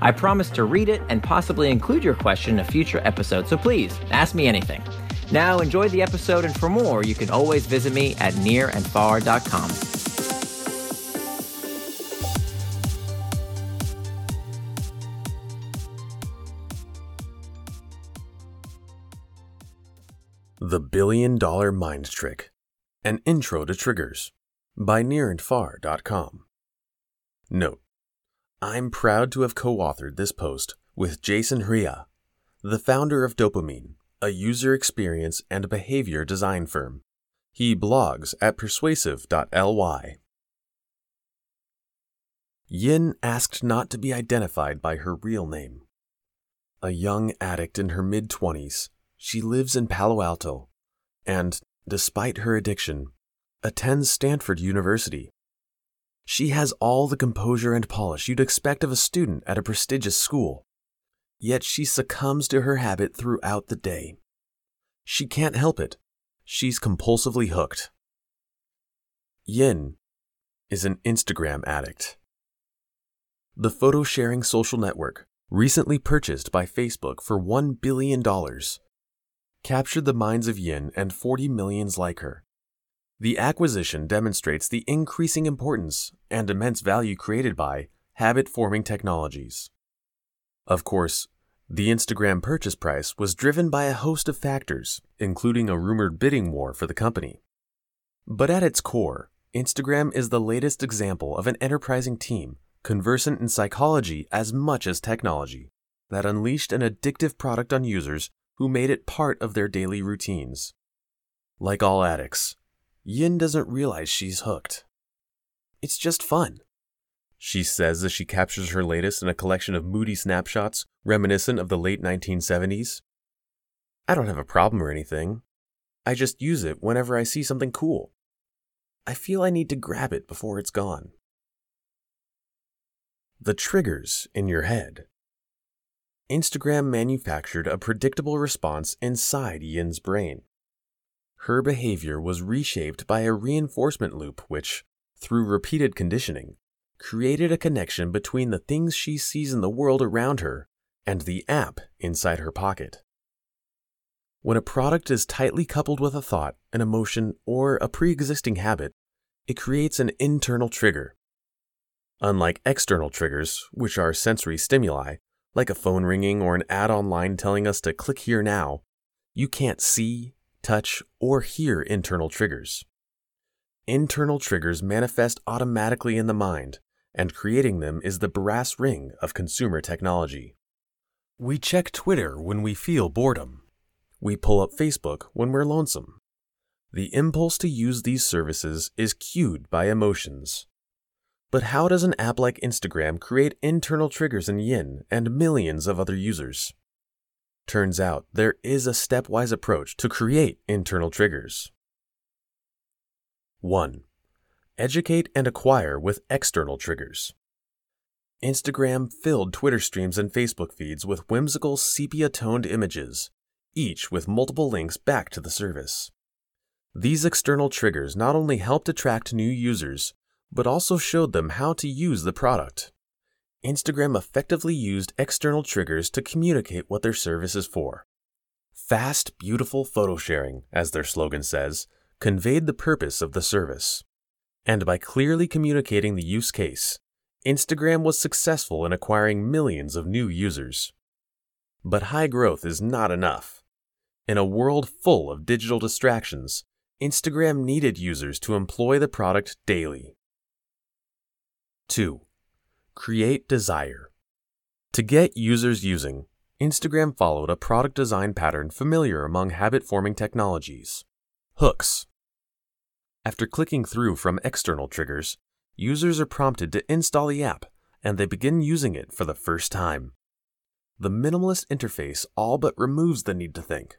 I promise to read it and possibly include your question in a future episode, so please ask me anything. Now, enjoy the episode, and for more, you can always visit me at nirandfar.com. The Billion Dollar Mind Trick An Intro to Triggers by nirandfar.com. Note I'm proud to have co authored this post with Jason Hreha, the founder of Dopamine, a user experience and behavior design firm. He blogs at persuasive.ly. Yin asked not to be identified by her real name. A young addict in her mid 20s, she lives in Palo Alto and, despite her addiction, attends Stanford University. She has all the composure and polish you'd expect of a student at a prestigious school. Yet she succumbs to her habit throughout the day. She can't help it. She's compulsively hooked. Yin is an Instagram addict. The photo sharing social network, recently purchased by Facebook for $1 billion, captured the minds of Yin and 40 millions like her. The acquisition demonstrates the increasing importance and immense value created by habit forming technologies. Of course, the Instagram purchase price was driven by a host of factors, including a rumored bidding war for the company. But at its core, Instagram is the latest example of an enterprising team conversant in psychology as much as technology that unleashed an addictive product on users who made it part of their daily routines. Like all addicts, Yin doesn't realize she's hooked. It's just fun. She says as she captures her latest in a collection of moody snapshots reminiscent of the late 1970s. I don't have a problem or anything. I just use it whenever I see something cool. I feel I need to grab it before it's gone. The triggers in your head. Instagram manufactured a predictable response inside Yin's brain her behavior was reshaped by a reinforcement loop which, through repeated conditioning, created a connection between the things she sees in the world around her and the app inside her pocket. When a product is tightly coupled with a thought, an emotion, or a pre existing habit, it creates an internal trigger. Unlike external triggers, which are sensory stimuli, like a phone ringing or an ad online telling us to click here now, you can't see, touch, or hear internal triggers. Internal triggers manifest automatically in the mind, and creating them is the brass ring of consumer technology. We check Twitter when we feel boredom. We pull up Facebook when we're lonesome. The impulse to use these services is cued by emotions. But how does an app like Instagram create internal triggers in Yin and millions of other users? Turns out there is a stepwise approach to create internal triggers. 1. Educate and acquire with external triggers. Instagram filled Twitter streams and Facebook feeds with whimsical sepia toned images, each with multiple links back to the service. These external triggers not only helped attract new users, but also showed them how to use the product. Instagram effectively used external triggers to communicate what their service is for. Fast, beautiful photo sharing, as their slogan says, conveyed the purpose of the service. And by clearly communicating the use case, Instagram was successful in acquiring millions of new users. But high growth is not enough. In a world full of digital distractions, Instagram needed users to employ the product daily. 2. Create desire. To get users using, Instagram followed a product design pattern familiar among habit forming technologies hooks. After clicking through from external triggers, users are prompted to install the app and they begin using it for the first time. the minimalist interface all but removes the need to think.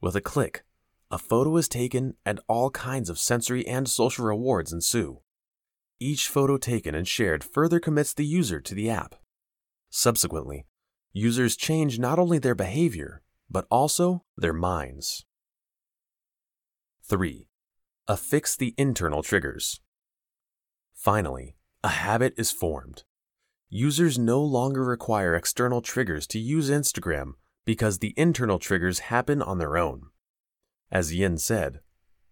With a click, a photo is taken and all kinds of sensory and social rewards ensue. Each photo taken and shared further commits the user to the app. Subsequently, users change not only their behavior, but also their minds. 3. Affix the internal triggers. Finally, a habit is formed. Users no longer require external triggers to use Instagram because the internal triggers happen on their own. As Yin said,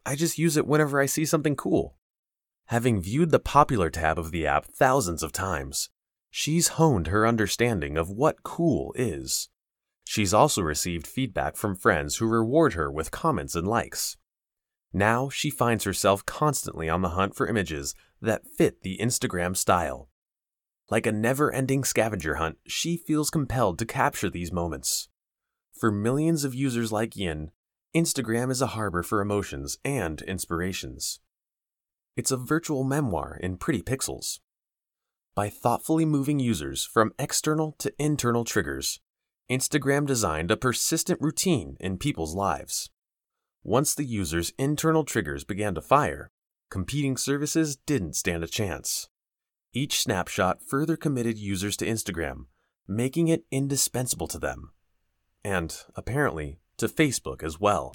I just use it whenever I see something cool. Having viewed the popular tab of the app thousands of times, she's honed her understanding of what cool is. She's also received feedback from friends who reward her with comments and likes. Now she finds herself constantly on the hunt for images that fit the Instagram style. Like a never ending scavenger hunt, she feels compelled to capture these moments. For millions of users like Yin, Instagram is a harbor for emotions and inspirations. It's a virtual memoir in pretty pixels. By thoughtfully moving users from external to internal triggers, Instagram designed a persistent routine in people's lives. Once the user's internal triggers began to fire, competing services didn't stand a chance. Each snapshot further committed users to Instagram, making it indispensable to them. And, apparently, to Facebook as well.